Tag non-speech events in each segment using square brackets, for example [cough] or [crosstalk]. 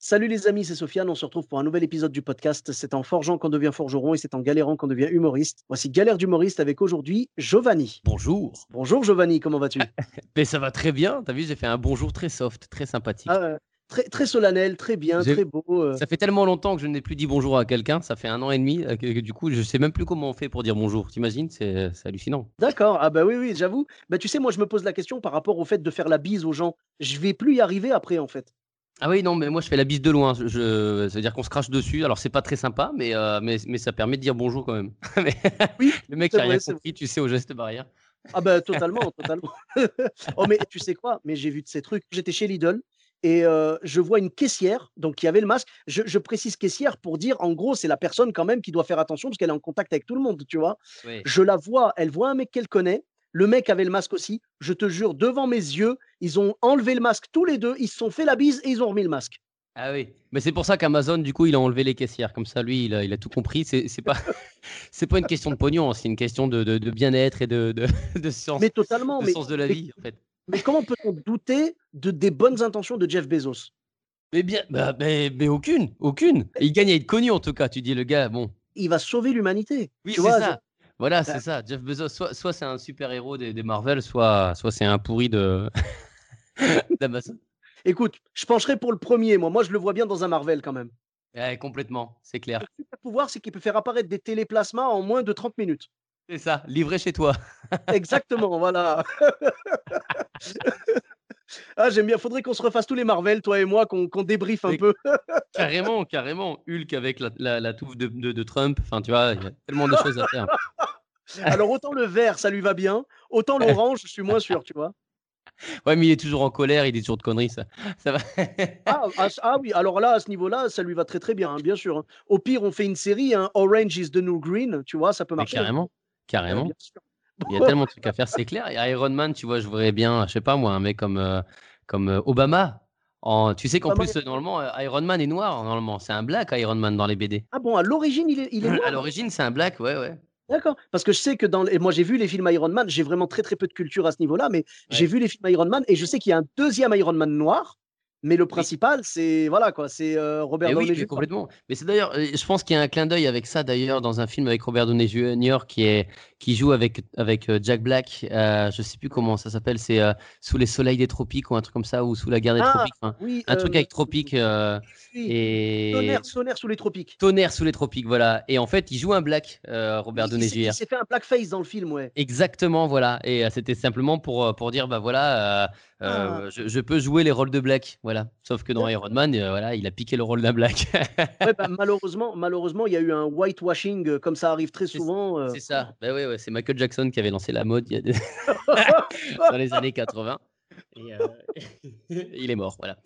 Salut les amis, c'est Sofiane. On se retrouve pour un nouvel épisode du podcast. C'est en forgeant qu'on devient forgeron et c'est en galérant qu'on devient humoriste. Voici Galère d'humoriste avec aujourd'hui Giovanni. Bonjour. Bonjour Giovanni, comment vas-tu? [laughs] Mais ça va très bien. T'as vu, j'ai fait un bonjour très soft, très sympathique. Ah, euh, très, très solennel, très bien, très beau. euh. Ça fait tellement longtemps que je n'ai plus dit bonjour à quelqu'un. Ça fait un an et demi euh, que, que du coup, je sais même plus comment on fait pour dire bonjour. T'imagines C'est c'est hallucinant. D'accord, ah bah oui, oui, j'avoue. Bah tu sais, moi je me pose la question par rapport au fait de faire la bise aux gens. Je vais plus y arriver après en fait. Ah oui, non, mais moi, je fais la bise de loin. Je, je- C'est-à-dire qu'on se crache dessus. Alors, c'est pas très sympa, mais, euh, mais, mais ça permet de dire bonjour quand même. [laughs] Oui, le mec qui a rien compris, tu sais, au geste barrière. Ah bah totalement, totalement. [laughs] oh mais tu sais quoi? Mais j'ai vu de ces trucs. J'étais chez Lidl et euh, je vois une caissière, donc qui avait le masque. Je, je précise caissière pour dire, en gros, c'est la personne quand même qui doit faire attention parce qu'elle est en contact avec tout le monde, tu vois? Oui. Je la vois, elle voit un mec qu'elle connaît. Le mec avait le masque aussi. Je te jure, devant mes yeux, ils ont enlevé le masque tous les deux. Ils se sont fait la bise et ils ont remis le masque. Ah oui, mais c'est pour ça qu'Amazon, du coup, il a enlevé les caissières. Comme ça, lui, il a, il a tout compris. C'est pas, [laughs] c'est pas une question de pognon, hein, c'est une question de, de- de bien-être et de, de, [laughs] de sens, Mais totalement. de Mais, sens de la mais- vie, en fait. mais comment peut-on douter de, des bonnes intentions de Jeff Bezos? Mais bien, bah, mais, mais aucune, aucune. Il gagne à être connu, en tout cas. Tu dis, le gars, bon. Il va sauver l'humanité. Oui, c'est ça. Voilà, Bah- c'est ça. Jeff Bezos, soit, soit c'est un super-héros des, des Marvel, soit, soit c'est un pourri de [laughs] d'Amazon. Écoute, je pencherai pour le premier, moi. Moi, je le vois bien dans un Marvel quand même. Complètement, c'est clair. Le pouvoir, c'est qu'il peut faire apparaître des téléplasmas en moins de 30 minutes. C'est ça, livré chez toi. Exactement, voilà. [laughs] ah, j'aime bien. Faudrait qu'on se refasse tous les Marvel, toi et moi, qu'on qu'on débriefe un Mais- peu. [laughs] Carrément, carrément. Hulk avec la, la, la touffe de, de, de Trump. Enfin, tu vois, il y a tellement de choses à faire. [laughs] Alors, autant le vert, ça lui va bien. Autant l'orange, je suis moins sûr, tu vois. [laughs] Ouais, mais il est toujours en colère, il dit toujours de conneries, ça. Ça va. Ah, ah, ah oui, alors là, à ce niveau-là, ça lui va très très bien, hein, bien sûr. hein. Au pire, on fait une série, hein, Orange is the New Green, tu vois, ça peut Mais marcher. carrément, Euh, carrément. bien sûr. Il y a tellement de trucs à faire, c'est clair. Et Iron Man, tu vois, je voudrais bien, je sais pas moi, un mec comme, euh, comme euh, Obama. En, tu sais qu'en plus, normalement, euh, Iron Man est noir, normalement. C'est un black, Iron Man, dans les BD. Ah bon, à l'origine, il est, il est noir À l'origine, c'est un black, ouais, ouais. D'accord. Parce que je sais que dans les... moi j'ai vu les films Iron Man, j'ai vraiment très très peu de culture à ce niveau-là, mais j'ai vu les films Iron Man et je sais qu'il y a un deuxième Iron Man noir, mais le principal c'est voilà quoi, c'est euh, Robert oui, Downey mais Jr. complètement. Mais c'est d'ailleurs, je pense qu'il y a un clin d'œil avec ça d'ailleurs dans un film avec Robert Downey Jr. qui est qui joue avec avec euh, Jack Black. Euh, je sais plus comment ça s'appelle. C'est euh, sous les soleils des tropiques ou un truc comme ça ou sous la guerre des Ah, tropiques. enfin, Oui, un truc avec tropique oui, et Tonnerre, Tonnerre sous les tropiques. tonnerre sous les tropiques. Voilà. Et en fait, il joue un black, Robert Downey il, s'est- il Jr. s'est fait un blackface dans le film, ouais. Exactement, voilà. Et c'était simplement pour, pour dire, bah voilà, euh, Ah. euh, je, je peux jouer les rôles de Black, voilà. Sauf que dans Iron Man, euh, voilà, il a piqué le rôle d'un Black. Ouais, bah, malheureusement, malheureusement, il y a eu un whitewashing euh, comme ça arrive très souvent. euh. C'est ça. Bah ouais, ouais, c'est Michael Jackson qui avait lancé la mode il y a des- [laughs] dans les années 80. Et euh, [laughs] il est mort, voilà.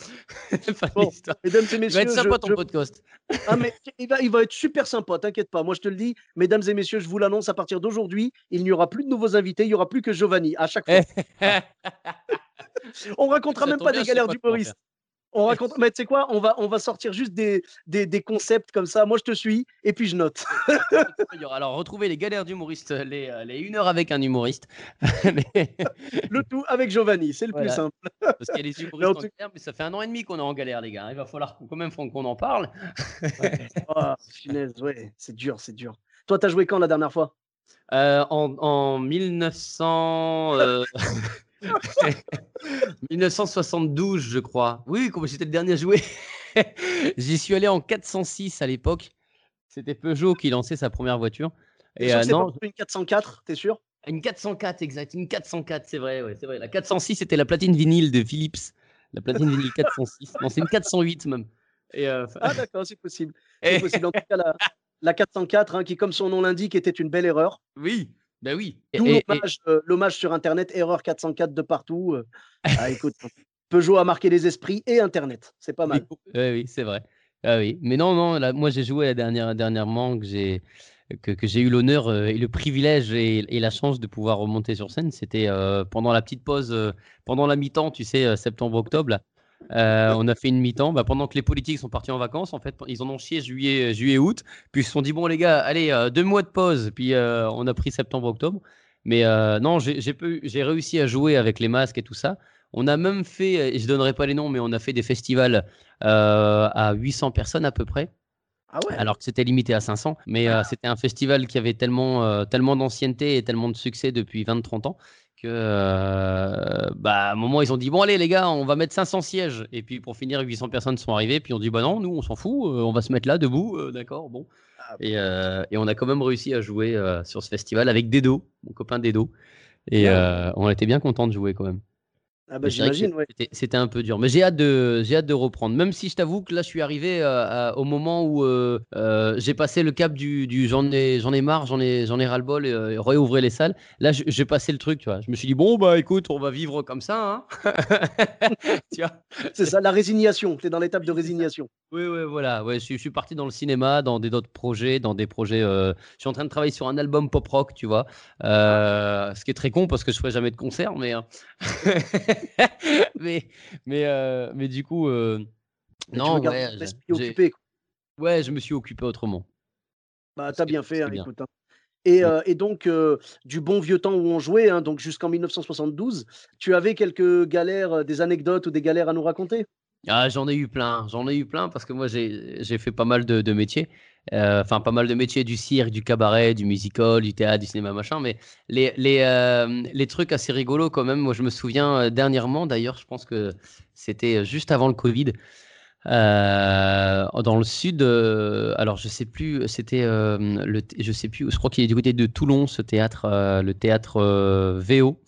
[laughs] Fin Bon. Mesdames et Il va messieurs, être sympa je- ton je- podcast. Ah, mais il va, il va être super sympa, t'inquiète pas. Moi, je te le dis, mesdames et messieurs, je vous l'annonce à partir d'aujourd'hui, il n'y aura plus de nouveaux invités, il n'y aura plus que Giovanni à chaque fois. On racontera même pas des galères d'humoristes. On raconte, mais tu sais quoi, on va, on va sortir juste des, des, des concepts comme ça. Moi, je te suis et puis je note. Alors, retrouvez les galères d'humoristes, les, euh, les une heure avec un humoriste. [laughs] Mais- Le tout avec Giovanni, c'est le Voilà. plus simple. Parce qu'il y a les humoristes en en tout- galère, mais ça fait un an et demi qu'on est en galère, les gars. Il va falloir quand même qu'on qu'on en parle. [laughs] Punaise, ouais, c'est dur, c'est dur. Toi, t'as joué quand la dernière fois? Euh, en, en 1900, euh, [laughs] [laughs] 1972, je crois. Oui, comme j'étais le dernier à jouer. [laughs] J'y suis allé en 406 à l'époque. C'était Peugeot qui lançait sa première voiture. Et sûr euh, non, pas une 404, t'es sûr? Une 404, exact. Une 404, c'est vrai, ouais, c'est vrai. La 406, c'était la platine vinyle de Philips. La platine vinyle [laughs] 406. Non, c'est une 408 même. Et, euh, Ah, d'accord, c'est possible. C'est possible. En tout cas, la, la 404, hein, qui, comme son nom l'indique, était une belle erreur. oui, ben oui. D'où et- euh, l'hommage sur Internet, erreur 404 de partout. euh. Ah, [laughs] écoute, Peugeot a marqué les esprits et Internet. C'est pas mal. Oui, oui, c'est vrai. Ah oui, mais non, non, moi j'ai joué la dernière, dernièrement que j'ai que, que j'ai eu l'honneur euh, et le privilège et, la chance de pouvoir remonter sur scène. C'était euh, pendant la petite pause, euh, pendant la mi-temps, tu sais, septembre-octobre. On a fait une mi-temps bah, pendant que les politiques sont partis en vacances. En fait, ils en ont chié juillet, juillet, août. Puis ils se sont dit bon les gars, allez deux mois de pause. Puis on a pris septembre-octobre. Mais non, j'ai réussi à jouer avec les masques et tout ça. On a même fait, je ne donnerai pas les noms, mais on a fait des festivals à 800 personnes à peu près. Ah Alors que c'était limité à 500. Mais euh, c'était un festival qui avait tellement, euh, tellement d'ancienneté et tellement de succès depuis 20-30 ans que, euh, bah, à un moment, ils ont dit Bon, allez, les gars, on va mettre 500 sièges. Et puis, pour finir, 800 personnes sont arrivées. Puis, on dit Bah non, nous, on s'en fout. on va se mettre là, debout. D'accord, bon. Ah, et, et, on a quand même réussi à jouer sur ce festival avec Dedo, mon copain Dedo. Et on était bien content de jouer quand même. Ah bah, j'imagine, C'était un peu dur. Mais j'ai hâte, de, hâte de reprendre. Même si je t'avoue que là, je suis arrivé euh, au moment où euh, euh, j'ai passé le cap du, du j'en ai, ai marre, j'en ai, ai ras-le-bol et réouvrir les salles. Là, j'ai passé le truc, tu vois. Je me suis dit, bon, bah écoute, on va vivre comme ça. Hein. [laughs] C'est ça, la résignation. Tu es dans l'étape de résignation. Oui, oui, voilà. Ouais, je, suis parti dans le cinéma, dans d'autres projets, dans des projets. je suis en train de travailler sur un album pop-rock, tu vois. ce qui est très con parce que je ne ferai jamais de concert, mais. [laughs] [laughs] Mais, mais, euh, mais du coup, euh, non, ouais, occupé, ouais, je me suis occupé autrement. Bah, t'as bien fait, hein, écoute. Hein. Et, euh, et, donc, du bon vieux temps où on jouait, hein, donc jusqu'en 1972, tu avais quelques galères, des anecdotes ou des galères à nous raconter? Ah, J'en ai eu plein, j'en ai eu plein parce que moi j'ai fait pas mal de, de métiers. Euh, enfin pas mal de métiers du cirque, du cabaret, du musical, du théâtre, du cinéma, machin, mais les, les, euh, les trucs assez rigolos quand même. Moi, je me souviens euh, dernièrement, d'ailleurs, je pense que c'était juste avant le Covid. dans le sud, alors je sais plus, c'était le, je sais plus, je crois qu'il est du côté de Toulon, ce théâtre, le théâtre VO,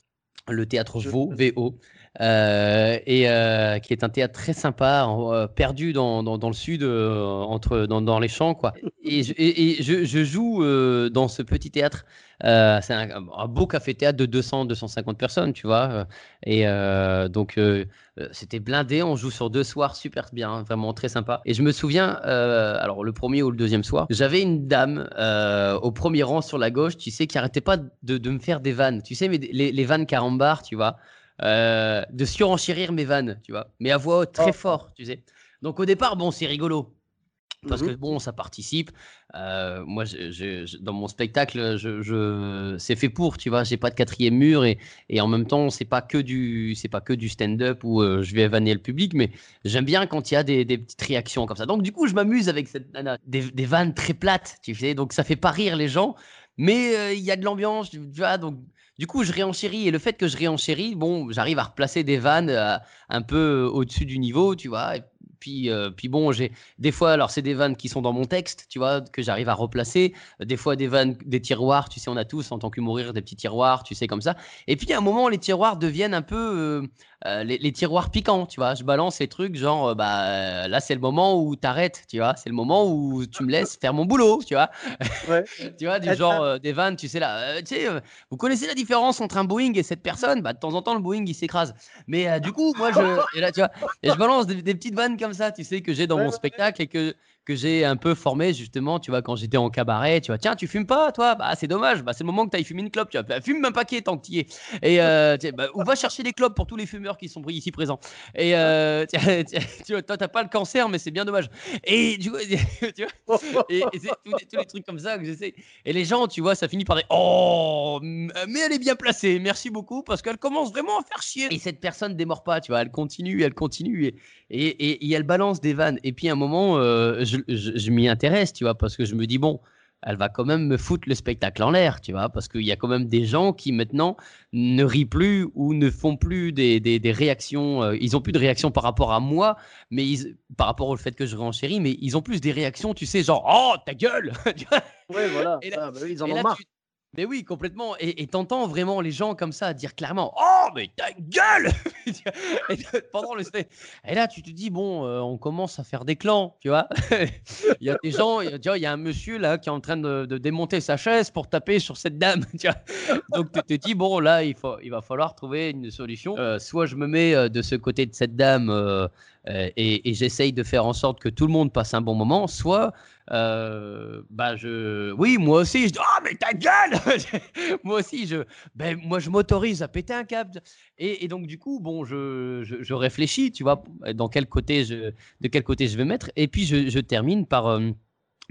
le théâtre VO. Euh, et euh, qui est un théâtre très sympa, euh, perdu dans, dans, le sud, entre, dans, dans, les champs. Quoi. Et, je, je, joue dans ce petit théâtre. c'est un, beau café-théâtre de 200-250 personnes, tu vois. Et donc, c'était blindé. On joue sur deux soirs super bien, vraiment très sympa. Et je me souviens, alors le premier ou le deuxième soir, j'avais une dame au premier rang sur la gauche, tu sais, qui arrêtait pas de, de me faire des vannes. Tu sais, mais les, les vannes carambar, tu vois. Euh, de surenchérir mes vannes, tu vois, mais à voix haute, très oh. fort, tu sais. Donc au départ, bon, c'est rigolo. Parce que mmh bon, ça participe. Euh, moi, je, dans mon spectacle, je, c'est fait pour, tu vois. J'ai pas de quatrième mur et, et en même temps, c'est pas que du, c'est pas que du stand-up où euh, je vais vanner le public, mais j'aime bien quand il y a des, des, petites réactions comme ça. Donc du coup, je m'amuse avec cette des, des, vannes très plates, tu sais. Donc ça fait pas rire les gens, mais il y a de l'ambiance, tu vois. Donc du coup, je réenchéris et le fait que je réenchéris, bon, j'arrive à replacer des vannes euh, un peu au-dessus du niveau, tu vois. Puis, euh, puis bon, j'ai des fois, alors c'est des vannes qui sont dans mon texte, tu vois, que j'arrive à replacer. Des fois, des vannes, des tiroirs, tu sais, on a tous en tant des petits tiroirs, tu sais, comme ça. Et puis à un moment, les tiroirs deviennent un peu euh, euh, les, tiroirs piquants, tu vois. Je balance ces trucs, genre, bah là, c'est le moment où t'arrêtes, tu vois. C'est le moment où tu me laisses faire mon boulot, tu vois. Ouais. [laughs] tu vois, du genre des vannes, tu sais, là, tu sais, vous connaissez la différence entre un Boeing et cette personne? Bah, de temps en temps, le Boeing, il s'écrase. Mais du coup, moi, je, et là, tu vois, et je balance des, des petites vannes comme ça, tu sais, que j'ai dans mon spectacle et que que j'ai un peu formé justement, tu vois, quand j'étais en cabaret, tu vois, tiens, tu fumes pas, toi? Bah, c'est dommage, bah, c'est le moment que tu ailles fumer une clope, tu vois, bah, fume un paquet tant que tu y es. Et euh, [laughs] bah, on va chercher des clopes pour tous les fumeurs qui sont ici présents. Et euh, [laughs] [laughs] tu vois, toi, t'as pas le cancer, mais c'est bien dommage. Et tu vois, tu vois et, c'est tous, les trucs comme ça que j'essaie. Et les gens, tu vois, ça finit par dire Oh, mais elle est bien placée, merci beaucoup, parce qu'elle commence vraiment à faire chier. Et cette personne démord pas, tu vois, elle continue, elle continue, et, et, et, elle balance des vannes. Et puis à un moment, euh, je, m'y intéresse, tu vois, parce que je me dis, bon, elle va quand même me foutre le spectacle en l'air, tu vois, parce qu'il y a quand même des gens qui maintenant ne rient plus ou ne font plus des, des, réactions, euh, ils ont plus de réactions par rapport à moi, mais par rapport au fait que je renchéris, mais ils ont plus des réactions, tu sais, genre, oh, ta gueule Ouais, voilà, ah, bah ils en ont marre. Mais oui, complètement. Et t'entends vraiment les gens comme ça dire clairement Oh, mais ta gueule [laughs] et, pendant le Et là, tu te dis Bon, euh, on commence à faire des clans, tu vois. [laughs] il y a des gens, il y a un monsieur là qui est en train de, démonter sa chaise pour taper sur cette dame. [laughs] Donc tu te dis Bon, là, il, faut, va falloir trouver une solution. Euh, soit je me mets euh, de ce côté de cette dame et, et j'essaye de faire en sorte que tout le monde passe un bon moment, soit euh, bah je, oui, moi aussi, je dis, oh mais ta gueule, [laughs] moi aussi, je, ben moi je m'autorise à péter un câble. Et, donc du coup, bon, je, je, réfléchis, tu vois, dans quel côté je, de quel côté je vais mettre, et puis je, termine par, euh,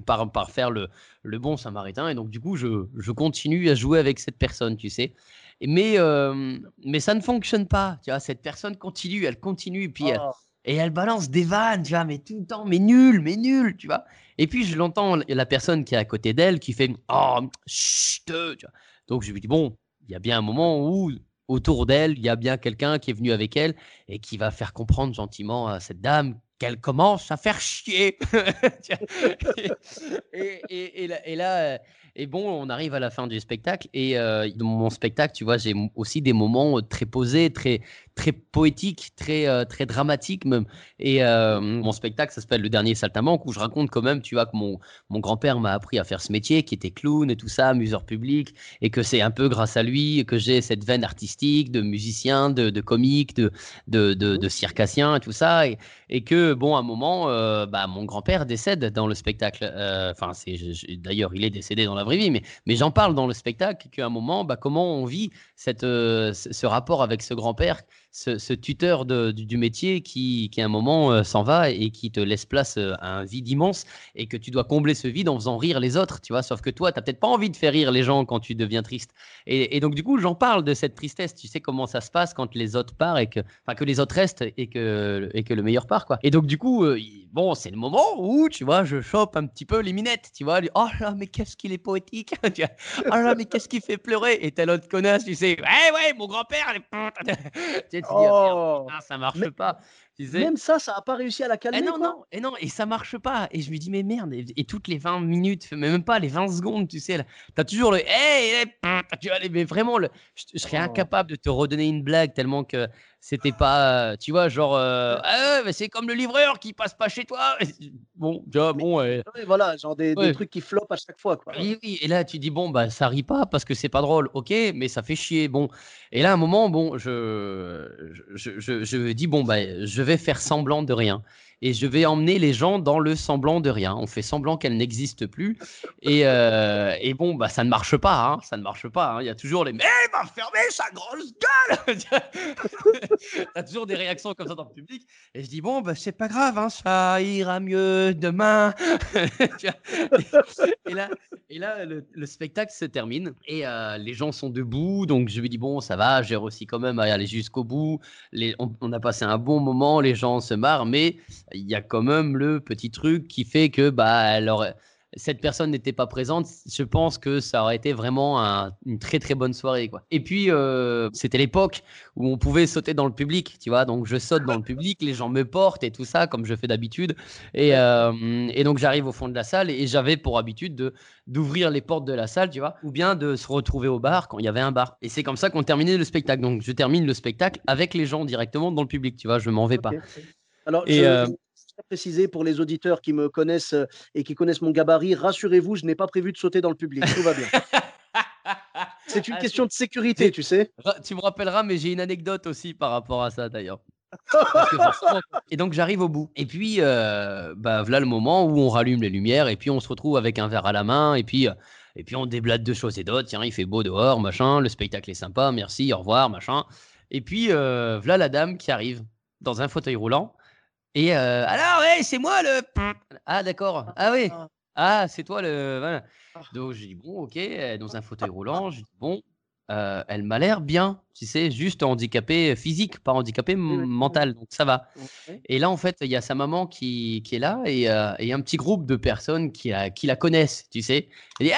par, par faire le, le bon samaritain, et donc du coup, je, je continue à jouer avec cette personne, tu sais. Mais, euh, mais ça ne fonctionne pas, tu vois, cette personne continue, elle continue, puis oh. Et elle balance des vannes, tu vois, mais tout le temps, mais nul, mais nul, tu vois. Et puis je l'entends, la personne qui est à côté d'elle qui fait Oh, chut, tu vois. Donc je lui dis Bon, il y a bien un moment où autour d'elle, il y a bien quelqu'un qui est venu avec elle et qui va faire comprendre gentiment à cette dame qu'elle commence à faire chier. [laughs] et, là, et bon, on arrive à la fin du spectacle. Et euh, dans mon spectacle, tu vois, j'ai aussi des moments très posés, très, très poétiques, très, euh, très dramatiques. Et euh, mon spectacle, ça s'appelle Le Dernier Saltimbanque, où je raconte quand même, tu vois, que mon, mon grand-père m'a appris à faire ce métier, qui était clown et tout ça, amuseur public, et que c'est un peu grâce à lui que j'ai cette veine artistique de musicien, de, de comique, de, de, de, de circassien et tout ça. Et, et que, bon, à un moment, bah, mon grand-père décède dans le spectacle. Enfin, c'est d'ailleurs, il est décédé dans la vie, mais, j'en parle dans le spectacle, qu'à un moment, bah, comment on vit euh, ce rapport avec ce grand-père ce, tuteur du, métier qui, qui à un moment euh, s'en va et qui te laisse place euh, à un vide immense et que tu dois combler ce vide en faisant rire les autres, tu vois? Sauf que toi, tu n'as peut-être pas envie de faire rire les gens quand tu deviens triste. Et, donc, du coup, j'en parle de cette tristesse. Tu sais comment ça se passe quand les autres partent et que, enfin, que les autres restent et que, et que le meilleur part, quoi. Et donc, du coup, euh, bon, c'est le moment où, tu vois, je chope un petit peu les minettes, tu vois? Oh là, mais qu'est-ce qu'il est poétique. [laughs] oh là, mais qu'est-ce qu'il fait pleurer? Et telle autre connasse, tu sais, ouais, ouais, mon grand-père, [laughs] oh. ça marche pas. Même ça, ça n'a pas réussi à la calmer. Et non, non, et non, et ça marche pas. Et je me dis, mais merde, et, toutes les 20 minutes, même pas les 20 secondes, tu sais, tu as toujours le hey, tu vois, mais vraiment, le, je, serais oh. incapable de te redonner une blague tellement que c'était pas, tu vois, genre, euh, ah c'est comme le livreur qui passe pas chez toi. Bon, tu vois, bon. voilà, genre des, trucs qui flopent à chaque fois. Quoi. Oui, et là, tu dis, bon, bah, ça rit pas parce que c'est pas drôle, ok, mais ça fait chier. Bon, et là, à un moment, bon, je, je, je, je dis, bon, bah, je vais faire semblant de rien et je vais emmener les gens dans le semblant de rien. On fait semblant qu'elle n'existe plus. Et, euh, bon, bah, ça ne marche pas. Hein, ça ne marche pas. Hein. Il y a toujours les Mais il va fermer sa grosse gueule [laughs] Tu as toujours des réactions comme ça dans le public. Et je dis Bon, bah, c'est pas grave, hein, ça ira mieux demain. [laughs] et là, et là le, spectacle se termine et euh, les gens sont debout. Donc je lui dis Bon, ça va, j'ai réussi quand même à aller jusqu'au bout. On, on, a passé un bon moment, les gens se marrent, mais il y a quand même le petit truc qui fait que bah, elle cette personne n'était pas présente, je pense que ça aurait été vraiment une très très bonne soirée. Quoi. Et puis, euh, c'était l'époque où on pouvait sauter dans le public, tu vois. Donc, je saute dans le public, les gens me portent et tout ça, comme je fais d'habitude. Et, euh, et, donc, j'arrive au fond de la salle et j'avais pour habitude de, d'ouvrir les portes de la salle, tu vois, ou bien de se retrouver au bar quand il y avait un bar. Et c'est comme ça qu'on terminait le spectacle. Donc, je termine le spectacle avec les gens directement dans le public, tu vois, je m'en vais pas. Alors, et, je, euh, préciser pour les auditeurs qui me connaissent euh, et qui connaissent mon gabarit, rassurez-vous, je n'ai pas prévu de sauter dans le public. Tout va bien. [laughs] C'est une ah, question de sécurité, tu sais. Tu me rappelleras, mais j'ai une anecdote aussi par rapport à ça d'ailleurs. [laughs] et donc j'arrive au bout. Et puis, euh, bah, voilà le moment où on rallume les lumières et puis on se retrouve avec un verre à la main et puis, et puis on déblate de choses et d'autres. Tiens, il fait beau dehors, machin, le spectacle est sympa, merci, au revoir, machin. Et puis, euh, voilà la dame qui arrive dans un fauteuil roulant et euh, alors, ouais, c'est moi le. Ah, d'accord. Ah oui. Ah, c'est toi le. Voilà. Ah. Donc, j'ai dit, bon, ok, dans un fauteuil roulant. J'ai dit, bon, euh, elle m'a l'air bien, tu sais, juste handicapée physique, pas handicapée mentale, donc ça va. Et là, en fait, il y a sa maman qui, qui est là et, euh, et, un petit groupe de personnes qui, qui la connaissent, tu sais. Et dit,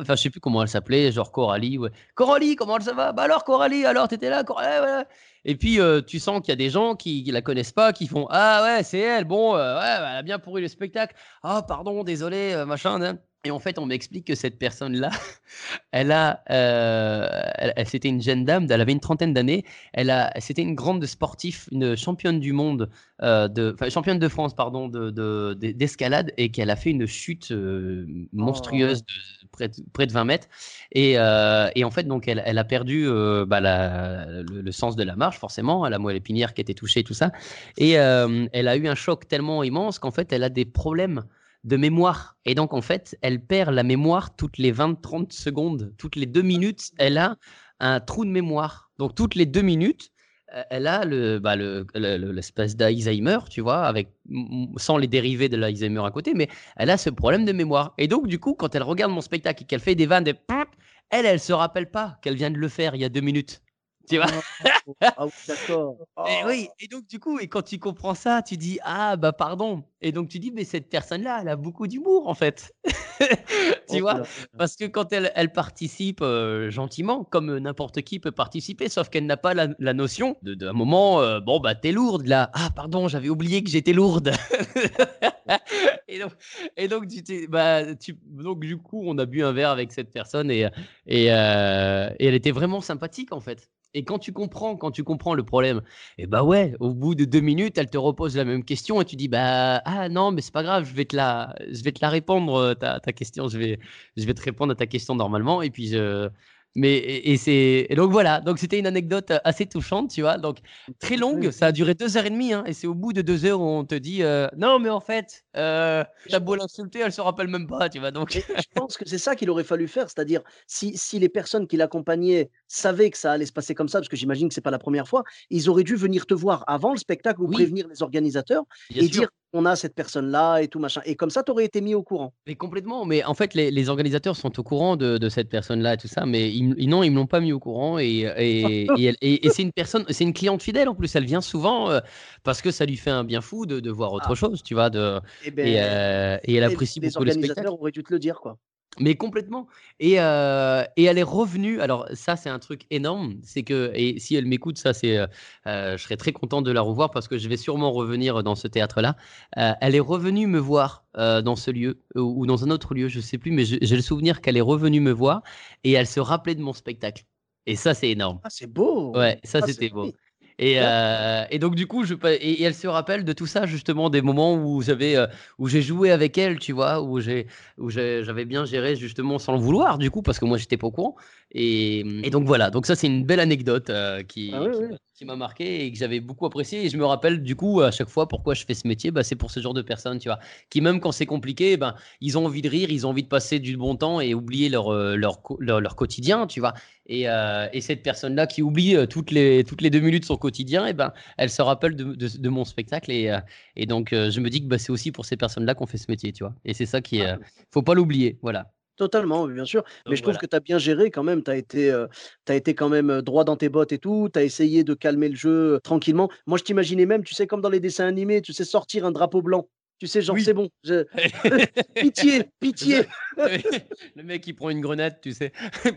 enfin, je sais plus comment elle s'appelait, genre Coralie. Ouais. Coralie, comment ça va? Bah alors, Coralie, alors, t'étais là, Coralie, et puis, euh, tu sens qu'il y a des gens qui ne la connaissent pas, qui font Ah ouais, c'est elle, bon, euh, ouais, elle a bien pourri le spectacle. Ah, pardon, désolé, euh, machin. Et en fait, on m'explique que cette personne-là, [laughs] elle a, elle, c'était une jeune dame, elle avait une trentaine d'années. Elle a, c'était une grande sportive, une championne du monde, de, enfin, championne de France, pardon, de, d'escalade, et qu'elle a fait une chute euh, monstrueuse de près, de près de 20 mètres. Et, et en fait, donc, elle, elle a perdu bah, la, le, sens de la marche, forcément, à la moelle épinière qui était touchée, tout ça. Et elle a eu un choc tellement immense qu'en fait, elle a des problèmes de mémoire. Et donc, en fait, elle perd la mémoire toutes les 20-30 secondes. Toutes les deux minutes, elle a un trou de mémoire. Donc, toutes les deux minutes, euh, elle a le, bah, l'espèce d'Alzheimer, tu vois, avec, sans les dérivés de l'Alzheimer à côté, mais elle a ce problème de mémoire. Et donc, du coup, quand elle regarde mon spectacle et qu'elle fait des vannes, de... elle, elle se rappelle pas qu'elle vient de le faire il y a deux minutes. Tu vois? Ah, [laughs] ah d'accord. Et oui, et donc du coup, et quand tu comprends ça, tu dis ah bah pardon. Et donc tu dis mais cette personne-là, elle a beaucoup d'humour en fait. [laughs] tu vois? Parce que quand elle, elle participe euh, gentiment, comme n'importe qui peut participer, sauf qu'elle n'a pas la, notion de, de, un moment, euh, bon bah t'es lourde là. Ah pardon, j'avais oublié que j'étais lourde. [laughs] et donc, et donc, tu, bah, tu, donc du coup, on a bu un verre avec cette personne et, et, euh, et elle était vraiment sympathique en fait. Et quand tu comprends, quand tu comprends le problème, et eh bah ouais, au bout de deux minutes, elle te repose la même question et tu dis bah ah non mais c'est pas grave, je vais te la, je vais te la répondre euh, ta, ta question, je vais, je vais te répondre à ta question normalement. Et puis je, mais et, c'est donc voilà, donc c'était une anecdote euh, assez touchante, tu vois. Donc très longue, ça a duré deux heures et demie, hein, et c'est au bout de deux heures où on te dit euh, non mais en fait, euh, t'as beau l'insulter, elle se rappelle même pas, tu vois. Donc je pense que c'est ça qu'il aurait fallu faire, c'est-à-dire si, si les personnes qui l'accompagnaient savaient que ça allait se passer comme ça, parce que j'imagine que c'est pas la première fois, ils auraient dû venir te voir avant le spectacle ou prévenir les organisateurs et dire on a cette personne-là et tout machin. Et comme ça, tu aurais été mis au courant. Mais complètement. Mais en fait, les, organisateurs sont au courant de, cette personne-là et tout ça, mais ils, non, ils ne l'ont pas mis au courant. [laughs] Et, et, c'est une personne, c'est une cliente fidèle en plus. Elle vient souvent euh, parce que ça lui fait un bien fou de, voir autre ah. chose, tu vois. De, eh ben, euh, et, elle apprécie beaucoup les organisateurs auraient dû te le dire, quoi. Mais complètement. Et, euh, et elle est revenue. Alors ça, c'est un truc énorme. C'est que et si elle m'écoute, ça, c'est, euh, je serais très content de la revoir parce que je vais sûrement revenir dans ce théâtre-là. elle est revenue me voir dans ce lieu ou dans un autre lieu, je sais plus, mais j'ai le souvenir qu'elle est revenue me voir et elle se rappelait de mon spectacle. Et ça, c'est énorme. Ah, c'est beau. Ouais, ça, ah, c'était beau. Et, euh, et, donc du coup, je, et, elle se rappelle de tout ça justement des moments où j'avais, euh, où j'ai joué avec elle, tu vois, où j'ai, où j'avais bien géré justement sans le vouloir, du coup, parce que moi j'étais pas au courant. Et, et donc voilà, donc ça c'est une belle anecdote euh, qui, ah qui, m'a marqué et que j'avais beaucoup apprécié. Et je me rappelle du coup à chaque fois pourquoi je fais ce métier, bah, c'est pour ce genre de personnes, tu vois, qui même quand c'est compliqué, ben ils ont envie de rire, ils ont envie de passer du bon temps et oublier leur, leur, leur, leur quotidien, tu vois. Et, et cette personne-là qui oublie toutes les, toutes les deux minutes son quotidien, et ben, elle se rappelle de, de, mon spectacle. Et, euh, et donc, euh, je me dis que bah, c'est aussi pour ces personnes-là qu'on fait ce métier, tu vois. Et c'est ça qui est. Ah. faut pas l'oublier. Voilà. Totalement, bien sûr. Mais je trouve que tu as bien géré quand même. Tu as, été, euh, as été quand même droit dans tes bottes et tout. Tu as essayé de calmer le jeu tranquillement. Moi, je t'imaginais même, tu sais, comme dans les dessins animés, tu sais, sortir un drapeau blanc tu sais, genre, c'est bon. [laughs] pitié, pitié. [laughs] le mec, il prend une grenade, tu sais. [laughs]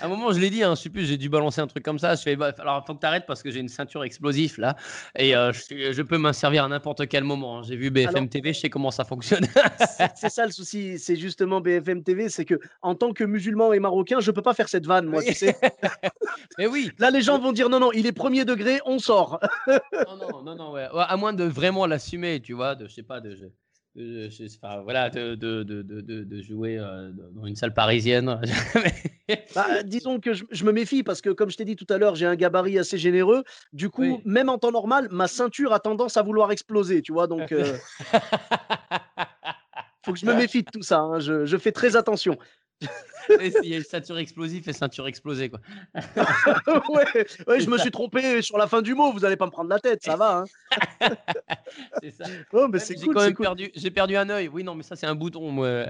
à un moment, je l'ai dit, hein, je sais plus, j'ai dû balancer un truc comme ça. Je fais, bah, alors, faut que tu arrêtes parce que j'ai une ceinture explosive là. Et euh, je, peux m'en servir à n'importe quel moment. Hein. J'ai vu BFM TV, je sais comment ça fonctionne. c'est ça le souci. C'est justement BFM TV. C'est que en tant que musulman et marocain, je peux pas faire cette vanne, moi, tu sais. Mais oui. Là, les gens vont dire non, non, il est premier degré, on sort. non, non, non, non, ouais. À moins de vraiment l'assumer, tu vois, de, je sais pas, de, de, de, de, de jouer euh, dans une salle parisienne. [laughs] bah, disons que je, me méfie parce que, comme je t'ai dit tout à l'heure, j'ai un gabarit assez généreux. Du coup, même en temps normal, ma ceinture a tendance à vouloir exploser, tu vois. Donc, euh... [laughs] faut que je me méfie de tout ça. Hein, je, je, fais très attention. Il y a ceinture explosive et ceinture explosée. Quoi. [laughs] ouais, je me suis trompé sur la fin du mot. Vous n'allez pas me prendre la tête, ça va. Hein [laughs] c'est ça. Oh, mais c'est cool, quand même perdu. J'ai perdu un œil. Oui, non, mais ça, c'est un bouton. Moi.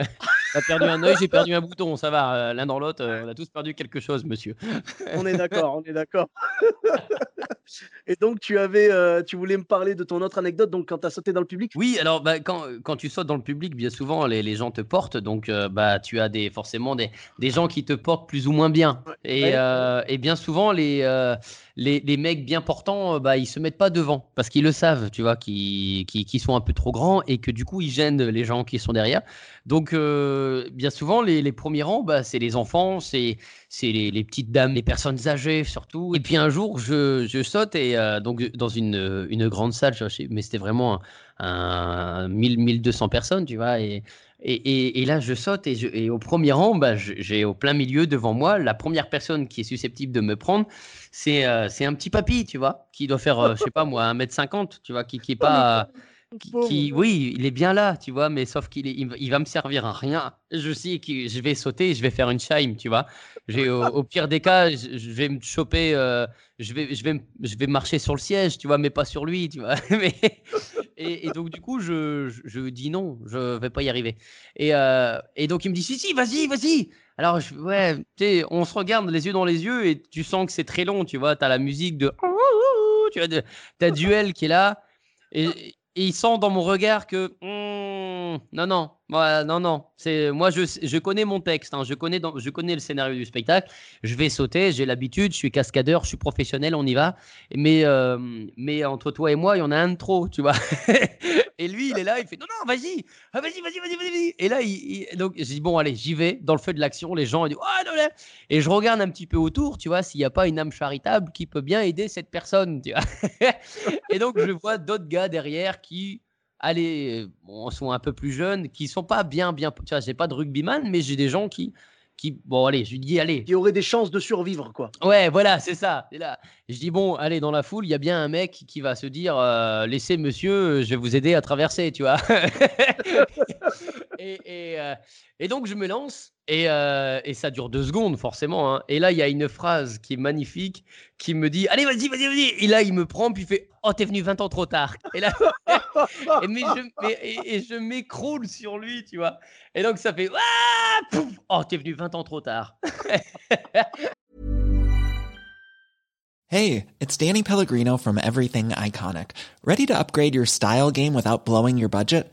T'as perdu un œil, j'ai perdu un bouton, ça va. euh, L'un dans l'autre, euh, on a tous perdu quelque chose, monsieur. On est d'accord, on est d'accord. [laughs] Et donc, tu avais, euh, tu voulais me parler de ton autre anecdote, donc quand tu as sauté dans le public? Oui, alors bah, quand, quand tu sautes dans le public, bien souvent les, les gens te portent, donc euh, bah tu as des forcément des, des gens qui te portent plus ou moins bien. Et, Ouais. euh, et bien souvent les, les, les mecs bien portants, bah ils se mettent pas devant parce qu'ils le savent, tu vois, qu'ils qui, qui sont un peu trop grands et que du coup ils gênent les gens qui sont derrière. Donc euh, bien souvent les, les premiers rangs, bah c'est les enfants, c'est les, les petites dames, les personnes âgées surtout. Et puis un jour je, je saute et euh, donc dans une, une grande salle, je sais- mais c'était vraiment un, un 1000, 1200 personnes, tu vois. Et, et, et, et là, je saute et, je- et au premier rang, bah, j'ai au plein milieu devant moi la première personne qui est susceptible de me prendre. C'est euh, un petit papy, tu vois, qui doit faire, euh, je sais pas moi, 1m50, tu vois, qui, qui est pas. Qui, qui- oui, il est bien là, tu vois, mais sauf qu'il est- il, va- il va me servir à rien. Je sais que je vais sauter, je vais faire une chime, tu vois. J'ai au, au pire des cas, je, je vais me choper, euh, je vais, je vais, je vais marcher sur le siège, tu vois, mais pas sur lui, tu vois. [laughs] Mais, et, et donc du coup, je, je, je dis non, je vais pas y arriver. Et, euh, et donc il me dit si si, vas-y, vas-y. Alors je, ouais, tu sais, on se regarde les yeux dans les yeux et tu sens que c'est très long, tu vois. T'as la musique de, tu vois, de- t'as Duel qui est là et, il sent dans mon regard que hmm, non non, moi, non non, c'est moi je, je connais mon texte, hein, je connais je connais le scénario du spectacle. Je vais sauter, j'ai l'habitude, je suis cascadeur, je suis professionnel, on y va. Mais, euh, mais entre toi et moi, il y en a un de trop, tu vois. [laughs] et lui, il est là, il fait non, non, vas-y, ah, vas-y, vas-y, vas-y, vas-y. Et là, il, il- donc, je dis bon, allez, j'y vais, dans le feu de l'action, les gens, ils disent, ah, non, là. Et je regarde un petit peu autour, tu vois, s'il n'y a pas une âme charitable qui peut bien aider cette personne, tu vois. [laughs] et donc, je vois d'autres gars derrière qui, allez, sont un peu plus jeunes, qui sont pas bien, bien, tu vois, j'ai pas de rugbyman, mais j'ai des gens qui, qui, bon, allez, je lui dis, allez, Qui aurait des chances de survivre, quoi. Ouais, voilà, c'est ça. Et là, je dis bon, allez, dans la foule, il y a bien un mec qui va se dire, euh, laissez monsieur, je vais vous aider à traverser, tu vois. [laughs] euh, et donc je me lance et, euh, ça dure deux secondes forcément. hein. Et là, il y a une phrase qui est magnifique qui me dit, allez, vas-y, vas-y, vas-y. Et là, il me prend puis il fait, oh, t'es venu 20 ans trop tard. Et là, [laughs] et, mais je m'écroule sur lui, tu vois. Et donc ça fait, ah, pouf, oh, t'es venu 20 ans trop tard. [laughs] Hey, it's Danny Pellegrino from Everything Iconic. Ready to upgrade your style game without blowing your budget?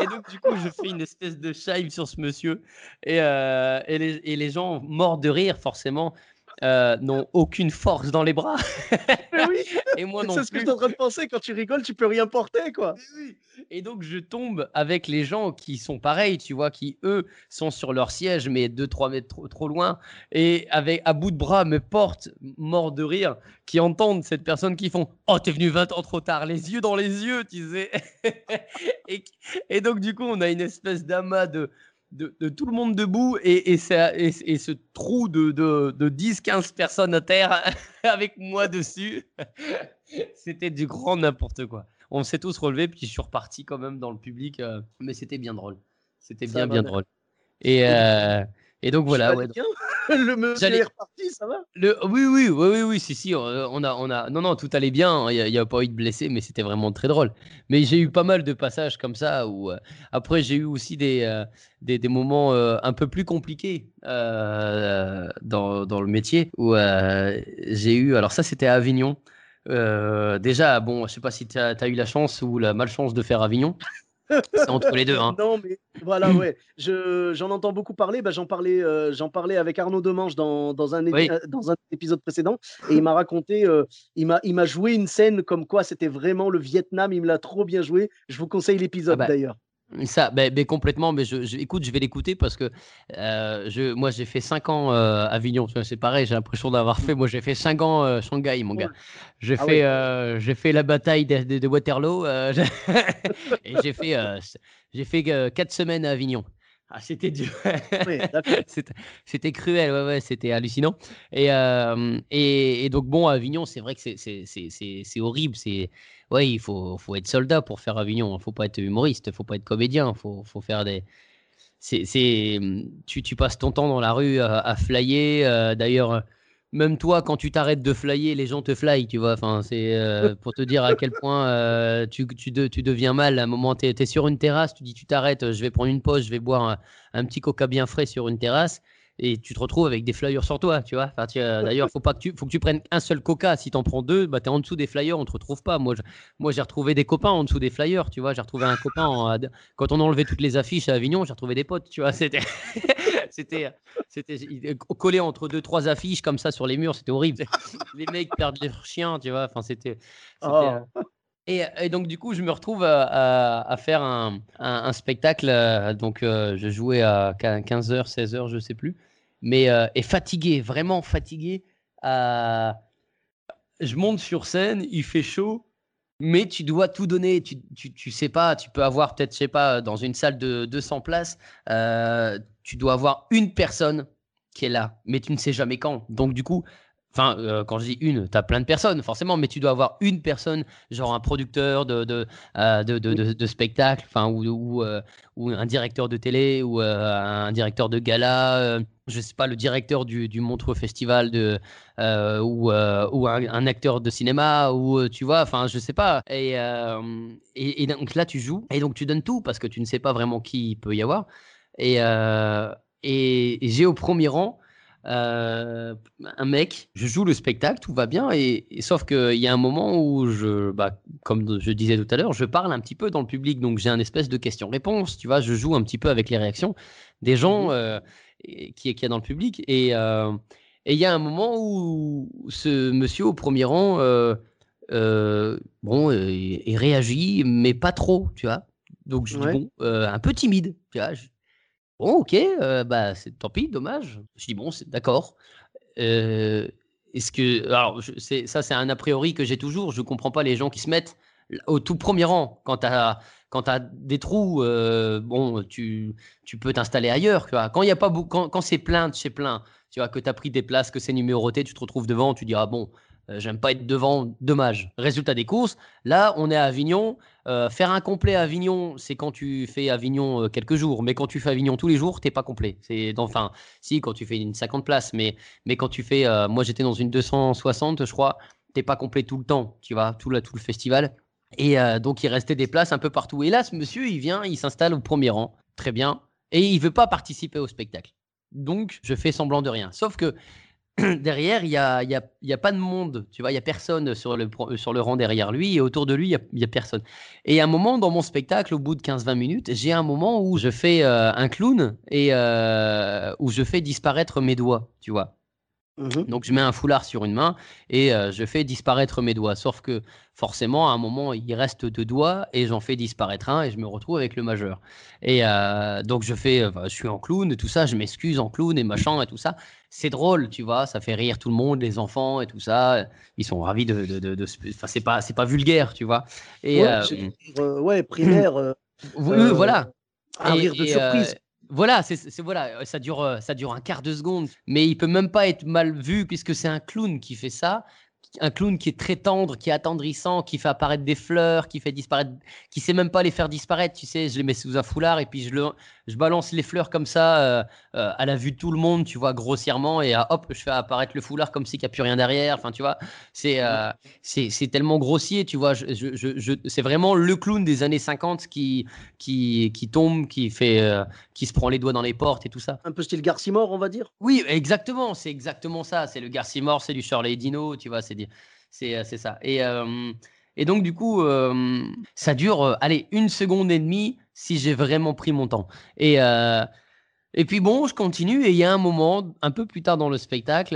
Et donc, du coup, je fais une espèce de chime sur ce monsieur. Et, euh, et les gens, morts de rire, forcément, euh, n'ont aucune force dans les bras. Mais [laughs] oui, Et moi non c'est ce que je suis en train de penser. Quand tu rigoles, tu peux rien porter, quoi. Et donc, je tombe avec les gens qui sont pareils, tu vois, qui, eux, sont sur leur siège, mais 2-3 mètres trop, trop loin, et avec, à bout de bras, me portent, morts de rire, qui entendent cette personne qui font « Oh, t'es venu 20 ans trop tard, les yeux dans les yeux, tu sais [laughs] !» et, et donc, du coup, on a une espèce d'amas de, de, de tout le monde debout, et, et, ça- et, et ce trou de, de, de 10-15 personnes à terre, [laughs] avec moi dessus. [laughs] C'était du grand n'importe quoi. On s'est tous relevés, puis je suis reparti quand même dans le public. euh, mais c'était bien drôle. C'était bien bien. drôle. Et, euh, et donc voilà. Ouais, bien [laughs] Le monsieur est reparti, ça va le, oui, oui, oui, oui, oui, si, si, euh, on a, on a, non, non, tout allait bien, il n'y a, pas eu de blessés, mais c'était vraiment très drôle. Mais j'ai eu pas mal de passages comme ça, où euh, après j'ai eu aussi des, euh, des, des moments euh, un peu plus compliqués euh, dans, dans le métier, où euh, j'ai eu, alors ça c'était à Avignon. Euh, déjà, bon, je sais pas si tu as, eu la chance ou la malchance de faire Avignon. C'est entre les deux, hein. Non, mais voilà, ouais. Je, j'en entends beaucoup parler. Bah, j'en, parlais, euh, j'en parlais avec Arnaud Demange dans, dans, un, Oui. dans un épisode précédent. Et il m'a raconté, euh, il, m'a, il m'a joué une scène comme quoi c'était vraiment le Vietnam. Il me l'a trop bien joué. Je vous conseille l'épisode Ah bah, d'ailleurs. Ça, ben, ben, complètement, mais je, je- écoute, je vais l'écouter parce que euh, je, moi j'ai fait 5 ans euh, à Avignon, c'est pareil, j'ai l'impression d'avoir fait, moi j'ai fait 5 ans euh, Shanghai, mon gars. J'ai Ah fait, euh, j'ai fait la bataille de, de- de Waterloo euh, [laughs] et j'ai fait, j'ai fait 4 semaines à Avignon. Ah, c'était dur. [laughs] c'était cruel, ouais, ouais, c'était hallucinant. Et, euh, et, et, donc, bon, Avignon, c'est vrai que c'est horrible. C'est ouais, il faut, faut être soldat pour faire Avignon. Il faut pas être humoriste, il faut pas être comédien. Il faut, faut faire des. Tu, tu passes ton temps dans la rue à, à flyer. Euh, d'ailleurs, même toi, quand tu t'arrêtes de flyer, les gens te flyent, tu vois. Enfin, c'est euh, [laughs] pour te dire à quel point euh, tu, tu, tu, deviens mal. À un moment, tu es, sur une terrasse, tu dis tu t'arrêtes, je vais prendre une pause, je vais boire un, petit coca bien frais sur une terrasse et tu te retrouves avec des flyers sur toi, tu vois. D'ailleurs, faut pas que tu, faut que tu prennes un seul coca. Si tu en prends deux, bah, tu es en dessous des flyers, on te retrouve pas. Moi, moi, j'ai retrouvé des copains en dessous des flyers, tu vois. J'ai retrouvé un copain quand on a enlevé toutes les affiches à Avignon, j'ai retrouvé des potes, tu vois. C'était, [laughs] c'était, c'était collé entre deux, trois affiches comme ça sur les murs, c'était horrible. les mecs perdent leurs chiens, tu vois. Enfin, c'était. Oh. Et, donc, du coup, je me retrouve à, à, faire un, spectacle. Euh, donc, euh, je jouais à 15h, 16h, je sais plus mais euh, fatigué, vraiment fatigué. Euh, je monte sur scène, il fait chaud, mais tu dois tout donner. Tu, tu, tu sais pas, tu peux avoir peut-être, je sais pas, dans une salle de 200 places, euh, tu dois avoir une personne qui est là, mais tu ne sais jamais quand. Donc du coup, Enfin, euh, quand je dis une, tu as plein de personnes, forcément, mais tu dois avoir une personne, genre un producteur de, de, euh, de, de, spectacle, enfin, ou, ou, euh, ou, un directeur de télé, ou un directeur de gala, je sais pas, le directeur du, du Montreux Festival, de, ou, ou un, acteur de cinéma, ou tu vois, enfin, je sais pas. Et, et, et, donc là, tu joues, et donc tu donnes tout, parce que tu ne sais pas vraiment qui il peut y avoir. Et, et j'ai au premier rang euh, un mec, je joue le spectacle, tout va bien, et, sauf qu'il y a un moment où je, bah, comme je disais tout à l'heure, je parle un petit peu dans le public, donc j'ai un espèce de question-réponse, tu vois, je joue un petit peu avec les réactions des gens mmh euh, qui, qui est dans le public, euh, et il y a un moment où ce monsieur au premier rang, bon, il, réagit, mais pas trop, tu vois. Donc je dis bon, un peu timide, tu vois. Bon, ok, euh, bah, c'est tant pis, dommage. Je dis bon, c'est d'accord. Euh, est-ce que alors c'est ça, c'est un a priori que j'ai toujours. Je comprends pas les gens qui se mettent au tout premier rang quand tu as quand des trous. Euh, bon, tu, tu peux t'installer ailleurs. Quand y a pas quand, quand c'est plein c'est plein. Tu vois que tu as pris des places, que c'est numéroté, tu te retrouves devant, tu diras bon, euh, j'aime pas être devant, dommage. Résultat des courses, là, on est à Avignon. Euh, faire un complet à Avignon, c'est quand tu fais Avignon euh, quelques jours. Mais quand tu fais Avignon tous les jours, t'es pas complet. C'est enfin, si quand tu fais une 50 places, mais mais quand tu fais, moi j'étais dans une 260, je crois, t'es pas complet tout le temps. Tu vois, tout, tout le festival. Et donc il restait des places un peu partout. Et là, ce monsieur, il vient, il s'installe au premier rang, très bien, et il veut pas participer au spectacle. Donc je fais semblant de rien. Sauf que [clears throat] derrière, il n'y a, y a, pas de monde, tu vois, il n'y a personne sur le, rang derrière lui, et autour de lui, il n'y a, a, personne. Et à un moment, dans mon spectacle, au bout de 15-20 minutes, j'ai un moment où je fais euh, un clown et euh, où je fais disparaître mes doigts, tu vois. Mmh Donc je mets un foulard sur une main et euh, je fais disparaître mes doigts. Sauf que forcément, à un moment, il reste deux doigts et j'en fais disparaître un et je me retrouve avec le majeur. Et euh, donc je fais, je suis en clown et tout ça, je m'excuse en clown et machin et tout ça. C'est drôle, tu vois, ça fait rire tout le monde, les enfants et tout ça. Ils sont ravis de. de, de, Enfin, c'est pas, c'est pas vulgaire, tu vois. Et, ouais, euh, primaire. voilà. Un rire de surprise. Voilà, voilà, ça dure, euh, ça dure un quart de seconde, mais il peut même pas être mal vu puisque c'est un clown qui fait ça un clown qui est très tendre, qui est attendrissant, qui fait apparaître des fleurs, qui fait disparaître, qui sait même pas les faire disparaître. Tu sais, je les mets sous un foulard et puis je, le, je balance les fleurs comme ça euh, euh, à la vue de tout le monde, tu vois, grossièrement, et hop, je fais apparaître le foulard comme s'il n'y a plus rien derrière. Enfin, tu vois, c'est euh, c'est tellement grossier, tu vois. Je, je, je, c'est vraiment le clown des années 50 qui, qui, qui tombe, qui, fait, qui se prend les doigts dans les portes et tout ça. Un peu style Garcimore, on va dire? Oui, exactement, c'est exactement ça. C'est le Garcimore, c'est du Shirley Dino, tu vois, c'est c'est ça. Et. Et donc, du coup, ça dure, allez, une seconde et demie si j'ai vraiment pris mon temps. Et, et puis, bon, je continue. Et il y a un moment, un peu plus tard dans le spectacle,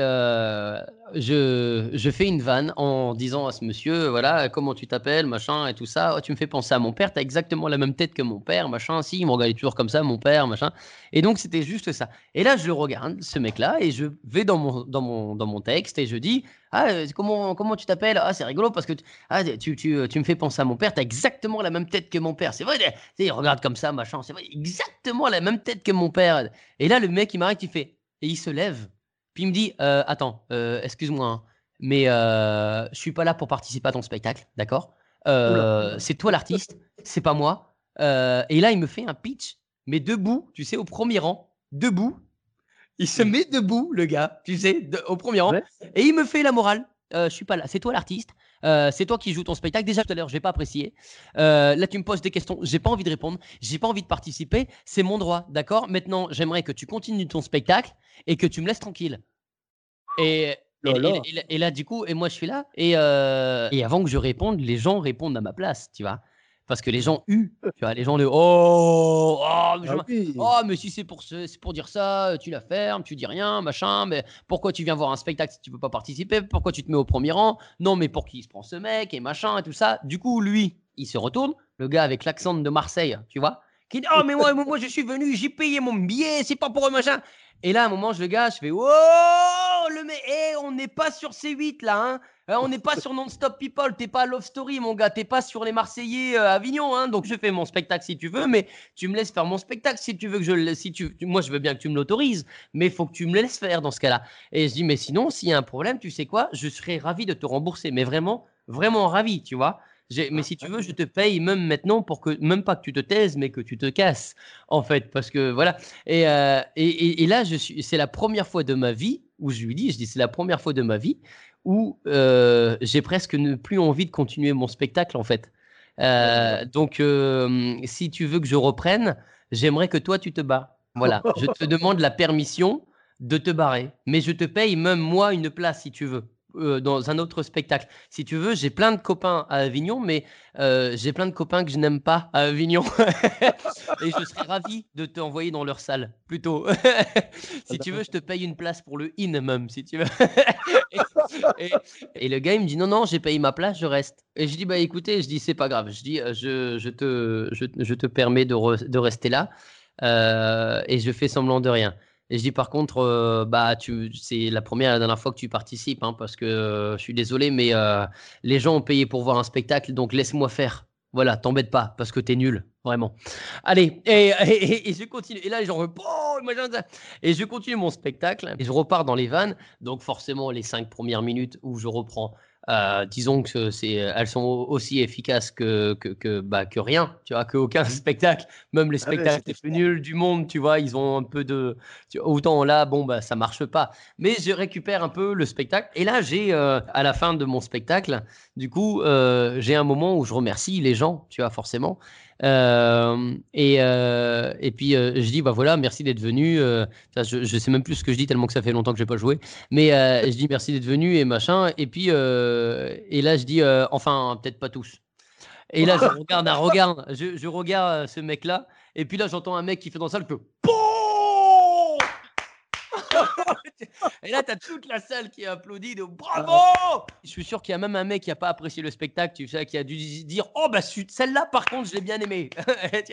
je, je, fais une vanne en disant à ce monsieur, voilà, comment tu t'appelles, machin, et tout ça. Oh, tu me fais penser à mon père, tu as exactement la même tête que mon père, machin. Si, il me regardait toujours comme ça, mon père, machin. Et donc, c'était juste ça. Et là, je regarde ce mec-là et je vais dans mon, dans mon, dans mon texte et je dis, Ah, euh, comment, comment tu t'appelles? Ah, c'est rigolo parce que tu, ah, tu, tu, tu me fais penser à mon père. Tu as exactement la même tête que mon père. C'est vrai, il regarde comme ça, machin. C'est vrai, exactement la même tête que mon père. Et là, le mec, il m'arrête, il fait. Et il se lève. Puis il me dit euh, Attends, euh, excuse-moi, hein, mais euh, je suis pas là pour participer à ton spectacle, d'accord? Euh, C'est toi l'artiste, c'est pas moi. Euh, et là, il me fait un pitch, mais debout, tu sais, au premier rang, debout. Il se met debout, le gars, tu sais, de- au premier rang. Ouais. Et il me fait la morale. Euh, je suis pas là, c'est toi l'artiste. Euh, c'est toi qui joues ton spectacle. Déjà tout à l'heure, j'ai pas apprécié. Euh, là, tu me poses des questions. J'ai pas envie de répondre. J'ai pas envie de participer. C'est mon droit, d'accord? Maintenant, j'aimerais que tu continues ton spectacle et que tu me laisses tranquille. Et, et, Là, là. et- et là- du coup, et moi, je suis là. Euh, et avant que je réponde, les gens répondent à ma place, tu vois? Parce que les gens huent, tu vois Les gens le oh, oh, mais Ah oui. Oh, mais si c'est pour, ce- c'est pour dire ça, tu la fermes, tu dis rien, machin, mais pourquoi tu viens voir un spectacle si tu veux pas participer? Pourquoi tu te mets au premier rang? Non, mais pour qui il se prend ce mec et machin et tout ça Du coup, lui, il se retourne, le gars avec l'accent de Marseille, tu vois qui dit Oh, mais moi, moi, moi, je suis venu, j'ai payé mon billet, c'est pas pour un machin. Et là, à un moment, je le gars, je fais Oh, mec, eh, on n'est pas sur C8 là, hein Euh, on n'est pas sur Non-Stop People, t'es pas Love Story, mon gars, t'es pas sur les Marseillais euh, Avignon, hein, donc je fais mon spectacle si tu veux, mais tu me laisses faire mon spectacle si tu veux que je le. Si tu, moi, je veux bien que tu me l'autorises, mais il faut que tu me laisses faire dans ce cas-là. Et je dis, mais sinon, s'il y a un problème, tu sais quoi, je serais ravi de te rembourser, mais vraiment, vraiment ravi, tu vois. Mais si tu veux, je te paye même maintenant pour que, même pas que tu te taises, mais que tu te casses, en fait, parce que voilà. Et, euh, et, et- là, c'est la première fois de ma vie où je lui dis, je dis, c'est la première fois de ma vie où euh, j'ai presque ne plus envie de continuer mon spectacle, en fait. Euh, donc, euh, si tu veux que je reprenne, j'aimerais que toi, tu te bats. Voilà, [laughs] je te demande la permission de te barrer, mais je te paye même moi une place si tu veux. Euh, dans un autre spectacle. Si tu veux, j'ai plein de copains à Avignon, mais euh, j'ai plein de copains que je n'aime pas à Avignon. [laughs] Et je serais ravi de t'envoyer dans leur salle, plutôt. [laughs] si tu veux, je te paye une place pour le in même, si tu veux. [laughs] et, le gars, il me dit non, non, j'ai payé ma place, je reste. Et je dis, bah écoutez, je dis, c'est pas grave. Je dis, euh, je, je, te, je, je te permets de, de rester là. Et je fais semblant de rien. Et je dis par contre, euh, bah tu, c'est la première et la dernière fois que tu participes, hein, parce que euh, je suis désolé, mais euh, les gens ont payé pour voir un spectacle, donc laisse-moi faire. Voilà, t'embête pas, parce que t'es nul, vraiment. Allez, et, je continue. Et là, j'en veux Et je continue mon spectacle, et je repars dans les vannes. Donc forcément, les cinq premières minutes où je reprends, euh, disons que c'est, elles sont aussi efficaces que, que, que, bah, que rien, tu vois, qu'aucun spectacle. Même les Ah ouais, spectacles les c'est plus nuls du monde, tu vois, ils ont un peu de... tu autant là, bon, bah, ça marche pas. Mais je récupère un peu le spectacle. Et là, j'ai, euh, à la fin de mon spectacle, du coup, euh, j'ai un moment où je remercie les gens, tu vois, forcément. Euh, et, euh, et puis, euh, je dis, bah voilà, merci d'être venu. ça, je, sais même plus ce que je dis tellement que ça fait longtemps que j'ai pas joué. Mais je dis merci d'être venu et machin. Et puis, et là, je dis, enfin, peut-être pas tous. Et là, je regarde un regard, je, regarde ce mec-là. Et puis là, j'entends un mec qui fait dans la salle que Et là, tu as toute la salle qui applaudit de bravo Je suis sûr qu'il y a même un mec qui a pas apprécié le spectacle, tu sais, qui a dû dire Oh, bah celle-là, par contre, je l'ai bien aimé. [laughs]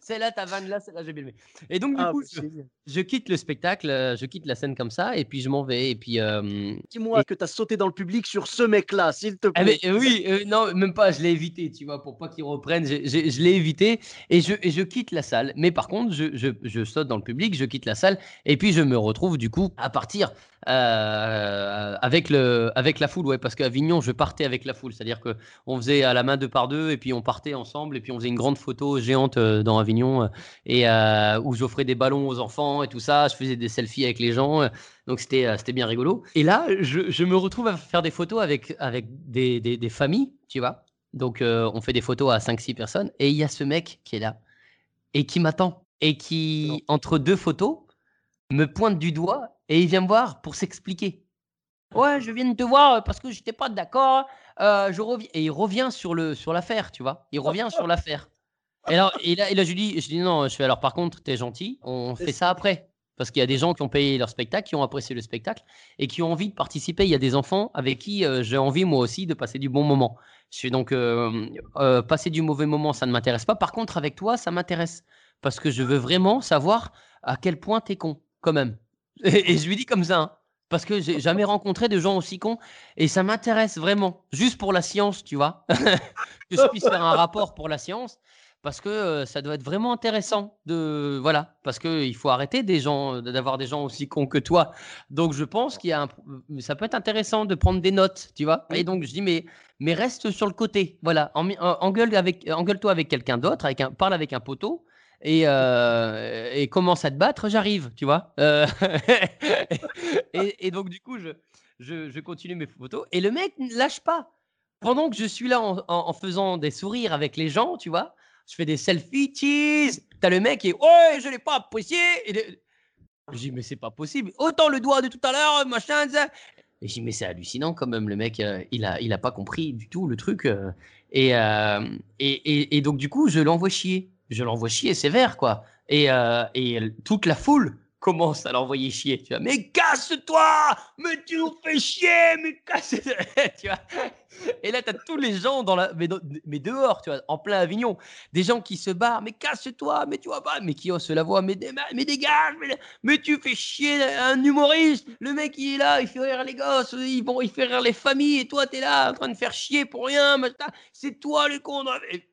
Celle-là, ta vanne là, celle-là, j'ai bien aimé. Et donc, du Ah, coup, bah, je, quitte le spectacle, euh, je quitte la scène comme ça, et puis je m'en vais. Et puis. euh, Dis-moi Et- que tu as sauté dans le public sur ce mec-là, s'il te ah, plaît. mais, oui, euh, non, même pas, je l'ai évité, tu vois, pour pas qu'il reprenne, je l'ai évité et je, et je quitte la salle. Mais par contre, je, je, je saute dans le public, je quitte la salle et puis je me retrouve du coup à partir euh, avec, le, avec la foule, ouais, parce qu'à Avignon, je partais avec la foule, c'est-à-dire que on faisait à la main deux par deux et puis on partait ensemble et puis on faisait une grande photo géante euh, dans Avignon euh, et euh, où j'offrais des ballons aux enfants et tout ça, je faisais des selfies avec les gens. donc c'était c'était bien rigolo. Et là, je, je me retrouve à faire des photos avec, avec des, des, des familles, tu vois. Donc euh, on fait des photos à 5-6 personnes. Et il y a ce mec qui est là et qui m'attend. Et qui, entre deux photos, me pointe du doigt et il vient me voir pour s'expliquer. Ouais, je viens de te voir parce que j'étais pas d'accord. euh, je reviens et il revient sur le sur l'affaire, tu vois. Il revient sur l'affaire. Et alors, et là, et là, je lui dis, je dis non, je fais alors par contre, t'es gentil, on fait ça après. Parce qu'il y a des gens qui ont payé leur spectacle, qui ont apprécié le spectacle et qui ont envie de participer. Il y a des enfants avec qui euh, j'ai envie moi aussi de passer du bon moment. Je suis donc euh, euh, passer du mauvais moment, ça ne m'intéresse pas. Par contre, avec toi, ça m'intéresse parce que je veux vraiment savoir à quel point t'es con, quand même. Et, et je lui dis comme ça. hein. parce que j'ai jamais [laughs] rencontré de gens aussi cons et ça m'intéresse vraiment, juste pour la science, tu vois, [laughs] que je puisse faire un rapport pour la science, parce que ça doit être vraiment intéressant de voilà, parce que il faut arrêter des gens d'avoir des gens aussi cons que toi. Donc je pense qu'il y a un, ça peut être intéressant de prendre des notes, tu vois. Et donc je dis mais mais reste sur le côté, voilà, engueule avec engueule-toi avec quelqu'un d'autre, avec un parle avec un poteau et, euh, et commence à te battre, j'arrive, tu vois. Euh, [laughs] et, donc, du coup, je, je, continue mes photos et le mec ne lâche pas. Pendant que je suis là en, faisant des sourires avec les gens, tu vois, je fais des selfies, cheese. T'as le mec est Ouais, je l'ai pas apprécié. Et Je dis Mais c'est pas possible. Autant le doigt de tout à l'heure, machin. Et je dis Mais c'est hallucinant quand même, le mec, euh, il, a, il a pas compris du tout le truc. et, et, et, donc, du coup, je l'envoie chier je l'envoie chier sévère, quoi. Et, euh, et toute la foule commence à l'envoyer chier. Tu vois, mais casse-toi Mais tu nous fais chier Mais casse-toi [laughs] tu vois Et là, tu as tous les gens dans la, mais, dehors, tu vois, en plein Avignon. Des gens qui se barrent, mais casse-toi, mais tu vois pas, mais qui osent la voix, mais, mais dégage, mais, tu fais chier un humoriste. Le mec, il est là, il fait rire les gosses, il, bon, il fait rire les familles, et toi, tu es là en train de faire chier pour rien. C'est toi le con.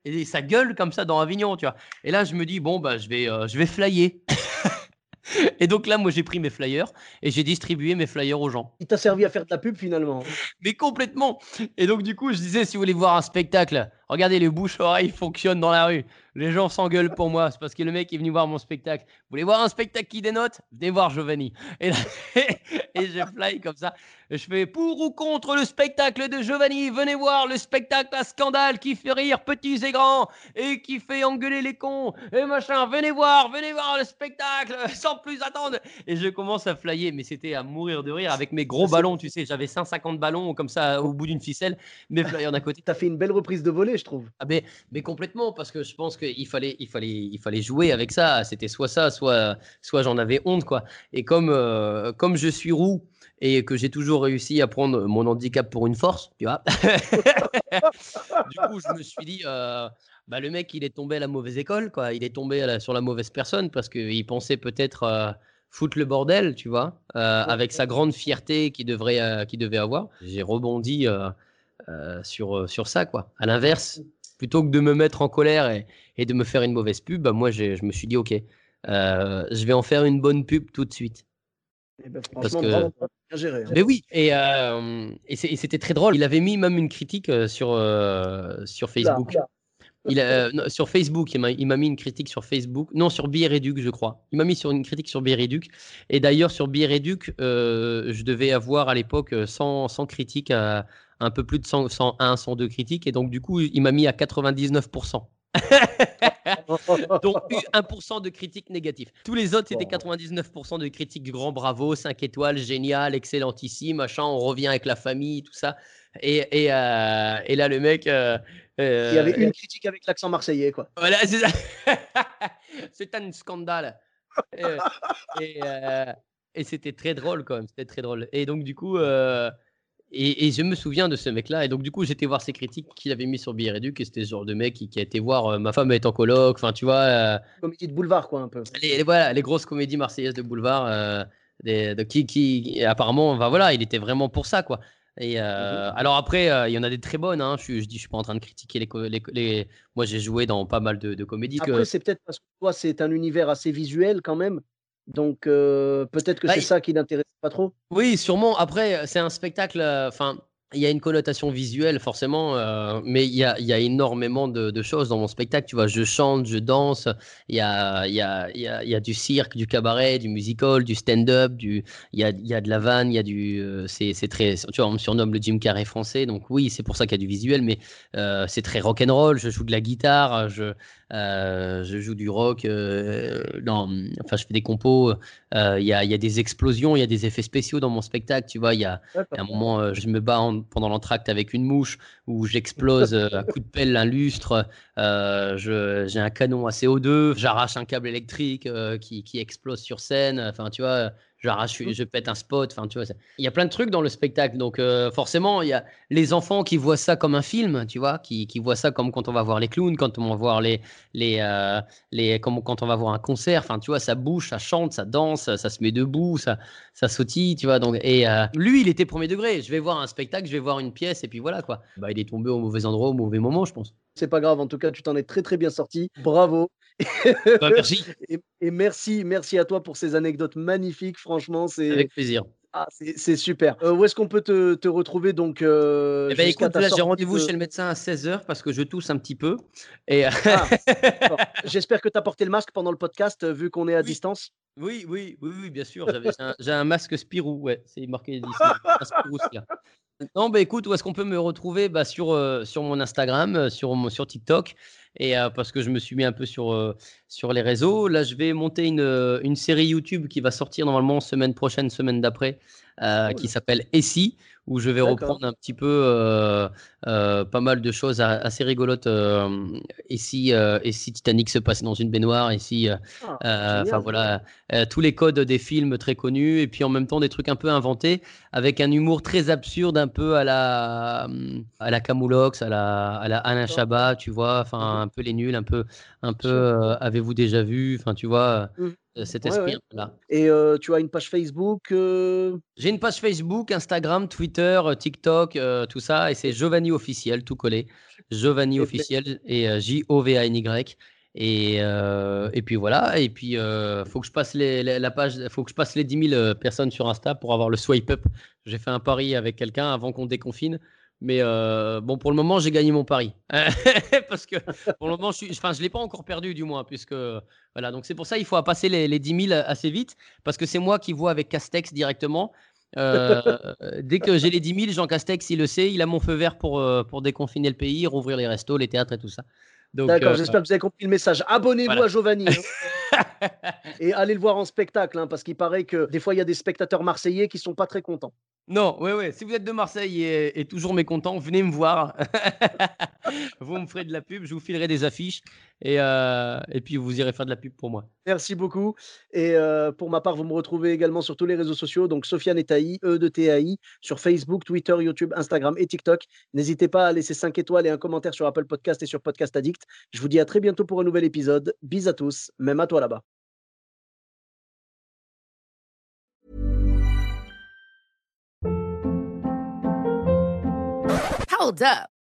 Et, ça gueule comme ça dans Avignon, tu vois. Et là, je me dis, bon, bah, je vais, euh, je vais flyer. [laughs] [laughs] Et donc là, moi, j'ai pris mes flyers et j'ai distribué mes flyers aux gens. Il t'a servi à faire de la pub finalement. Mais complètement. Et donc, du coup, je disais, si vous voulez voir un spectacle, regardez, les bouches-oreilles fonctionnent dans la rue. Les gens s'engueulent pour moi. C'est parce que le mec est venu voir mon spectacle. Vous voulez voir un spectacle qui dénote? Venez voir Giovanni. Et, [laughs] et je fly comme ça. Je fais pour ou contre le spectacle de Giovanni. Venez voir le spectacle à scandale qui fait rire petits et grands et qui fait engueuler les cons et machin. Venez voir, venez voir le spectacle [laughs] sans plus attendre. Et je commence à flyer, mais c'était à mourir de rire avec mes gros ballons. Tu sais, j'avais 150 ballons comme ça au bout d'une ficelle, mes flyers d'un côté. T'as fait une belle reprise de volée, je trouve. Ah, mais, mais complètement, parce que je pense qu'il fallait, il fallait, il fallait jouer avec ça. C'était soit ça, soit, soit j'en avais honte, quoi. Et comme, euh, comme je suis roux et que j'ai toujours réussi à prendre mon handicap pour une force, tu vois. [laughs] du coup, je me suis dit, euh, bah, le mec, il est tombé à la mauvaise école, quoi. Il est tombé sur la mauvaise personne parce qu'il pensait peut-être euh, foutre le bordel, tu vois, avec sa grande fierté qu'il devrait, qu'il devait avoir. J'ai rebondi sur, sur ça, quoi. À l'inverse, plutôt que de me mettre en colère et, et de me faire une mauvaise pub, bah moi je me suis dit ok, euh, je vais en faire une bonne pub tout de suite. Eh ben, Parce que... bien géré. Hein. Mais oui, et, euh, et c'était très drôle. Il avait mis même une critique euh, sur, sur Facebook. Il a, sur Facebook, il m'a mis une critique sur Facebook, non sur Biereduc, je crois. Il m'a mis sur une critique sur Biereduc. Et d'ailleurs, sur Biereduc, euh, je devais avoir à l'époque 100, 100 critiques à, un peu plus de 100, 101, 102 critiques. Et donc, du coup, il m'a mis à 99%. [laughs] donc 1% de critiques négatives. Tous les autres, c'était 99% de critiques grand bravo, 5 étoiles, génial, excellentissime, machin, on revient avec la famille, tout ça. Et, et, euh, et là, le mec... Euh, euh, il y avait une critique avec l'accent marseillais, quoi. Voilà, c'est ça. [laughs] c'est un scandale. et, et c'était très drôle, quand même. C'était très drôle. Et donc, du coup... Et, je me souviens de ce mec-là. Et donc, du coup, j'étais voir ses critiques qu'il avait mis sur Biéréduc. Et c'était ce genre de mec qui, a été voir euh, Ma femme est en coloc. Enfin, tu vois. Euh, Comédie de boulevard, quoi, un peu. Les, voilà, les grosses comédies marseillaises de boulevard. Euh, de, qui, qui, apparemment, enfin, voilà, il était vraiment pour ça, quoi. Et mhm. alors après, il y en a des très bonnes. Hein. Je, je dis, je suis pas en train de critiquer les. les, Moi, j'ai joué dans pas mal de, de comédies. Après, c'est peut-être parce que toi, c'est un univers assez visuel quand même. Donc peut-être que bah, c'est ça qui n'intéresse pas trop. Oui, sûrement. Après, c'est un spectacle. Enfin, il y a une connotation visuelle forcément, euh, mais il y a, y a, énormément de, de, choses dans mon spectacle. Tu vois, je chante, je danse, il y a, y, a, y, a, y a, du cirque, du cabaret, du musical, du stand-up, il y a, y a de la vanne, il y a du, euh, c'est très, tu vois, on me surnomme le Jim Carrey français, donc oui, c'est pour ça qu'il y a du visuel, mais euh, c'est très rock and roll. Je joue de la guitare, je, je joue du rock, dans, enfin, je fais des compos. Il y, a, y a des explosions, il y a des effets spéciaux dans mon spectacle. Tu vois, il y a, un moment, je me bats en pendant l'entracte avec une mouche où j'explose euh, à coup de pelle un lustre, euh, j'ai un canon à CO2, j'arrache un câble électrique euh, qui, qui, explose sur scène. Enfin, tu vois, j'arrache, je pète un spot. Enfin, tu vois, il y a plein de trucs dans le spectacle. Donc, euh, forcément, il y a les enfants qui voient ça comme un film, tu vois, qui, qui voient ça comme quand on va voir les clowns, quand on va voir les, les, euh, les comme quand on va voir un concert. Enfin, tu vois, ça bouge, ça chante, ça danse, ça se met debout, ça, ça sautille, tu vois. Donc, et euh, lui, il était premier degré. Je vais voir un spectacle, je vais voir une pièce, et puis voilà, quoi. Bah, il est tombé au mauvais endroit, au mauvais moment, je pense. C'est pas grave, en tout cas, tu t'en es très très bien sorti. Bravo. [laughs] Bah, merci. Et, merci, merci à toi pour ces anecdotes magnifiques. Franchement, c'est. Avec plaisir. Ah, c'est super. Euh, où est-ce qu'on peut te, te, retrouver donc euh, eh ben, écoute, là j'ai rendez-vous chez le médecin à 16h parce que je tousse un petit peu. Et... Ah, [laughs] J'espère que tu as porté le masque pendant le podcast vu qu'on est à distance. Oui, oui, oui, oui, bien sûr. J'ai un, masque Spirou, ouais, c'est marqué ici. Spirou, non, bah écoute, où est-ce qu'on peut me retrouver? Bah, sur, euh, sur mon Instagram, euh, sur, sur TikTok, et parce que je me suis mis un peu sur, sur les réseaux. Là, je vais monter une, une série YouTube qui va sortir normalement semaine prochaine, semaine d'après, qui s'appelle Essie, où je vais reprendre un petit peu euh, euh, pas mal de choses assez rigolotes. Euh, et, si, et si Titanic se passe dans une baignoire, et si, ah, enfin voilà, tous les codes des films très connus, et puis en même temps des trucs un peu inventés, avec un humour très absurde, un peu à la, à la Camoulox, à la, à la Alain Chabat, tu vois, enfin mmh un peu les nuls, un peu, un peu avez-vous déjà vu, enfin tu vois. Euh, cet esprit-là. Et euh, tu as une page Facebook euh? J'ai une page Facebook, Instagram, Twitter, TikTok, tout ça, et c'est Giovanni officiel, tout collé. Giovanni officiel et J-O-V-A-N-Y. Et, et puis voilà, et puis faut que je passe les, la page, faut que je passe les 10 000 personnes sur Insta pour avoir le swipe up. J'ai fait un pari avec quelqu'un avant qu'on déconfine. Mais euh, bon, pour le moment, j'ai gagné mon pari. [laughs] Parce que pour le moment, je ne l'ai pas encore perdu, du moins. Puisque, voilà, donc c'est pour ça qu'il faut passer les, les 10 000 assez vite. Parce que c'est moi qui vois avec Castex directement. Euh, [laughs] dès que j'ai les 10 000, Jean Castex, il le sait, il a mon feu vert pour, euh, pour déconfiner le pays, rouvrir les restos, les théâtres et tout ça. D'accord, j'espère que vous avez compris le message. Abonnez-vous à Giovanni. [laughs] [laughs] Et allez le voir en spectacle, hein, parce qu'il paraît que des fois, il y a des spectateurs marseillais qui sont pas très contents. Non, ouais, ouais. Si vous êtes de Marseille et, toujours mécontent, venez me voir. [laughs] vous me ferez de la pub, je vous filerai des affiches et, euh, et puis vous irez faire de la pub pour moi. Merci beaucoup. Et euh, pour ma part, vous me retrouvez également sur tous les réseaux sociaux, donc Sofiane Etaï, E de TAI, sur Facebook, Twitter, YouTube, Instagram et TikTok. N'hésitez pas à laisser 5 étoiles et un commentaire sur Apple Podcast et sur Podcast Addict. Je vous dis à très bientôt pour un nouvel épisode. Bis à tous, même à toi là-bas. Hold up.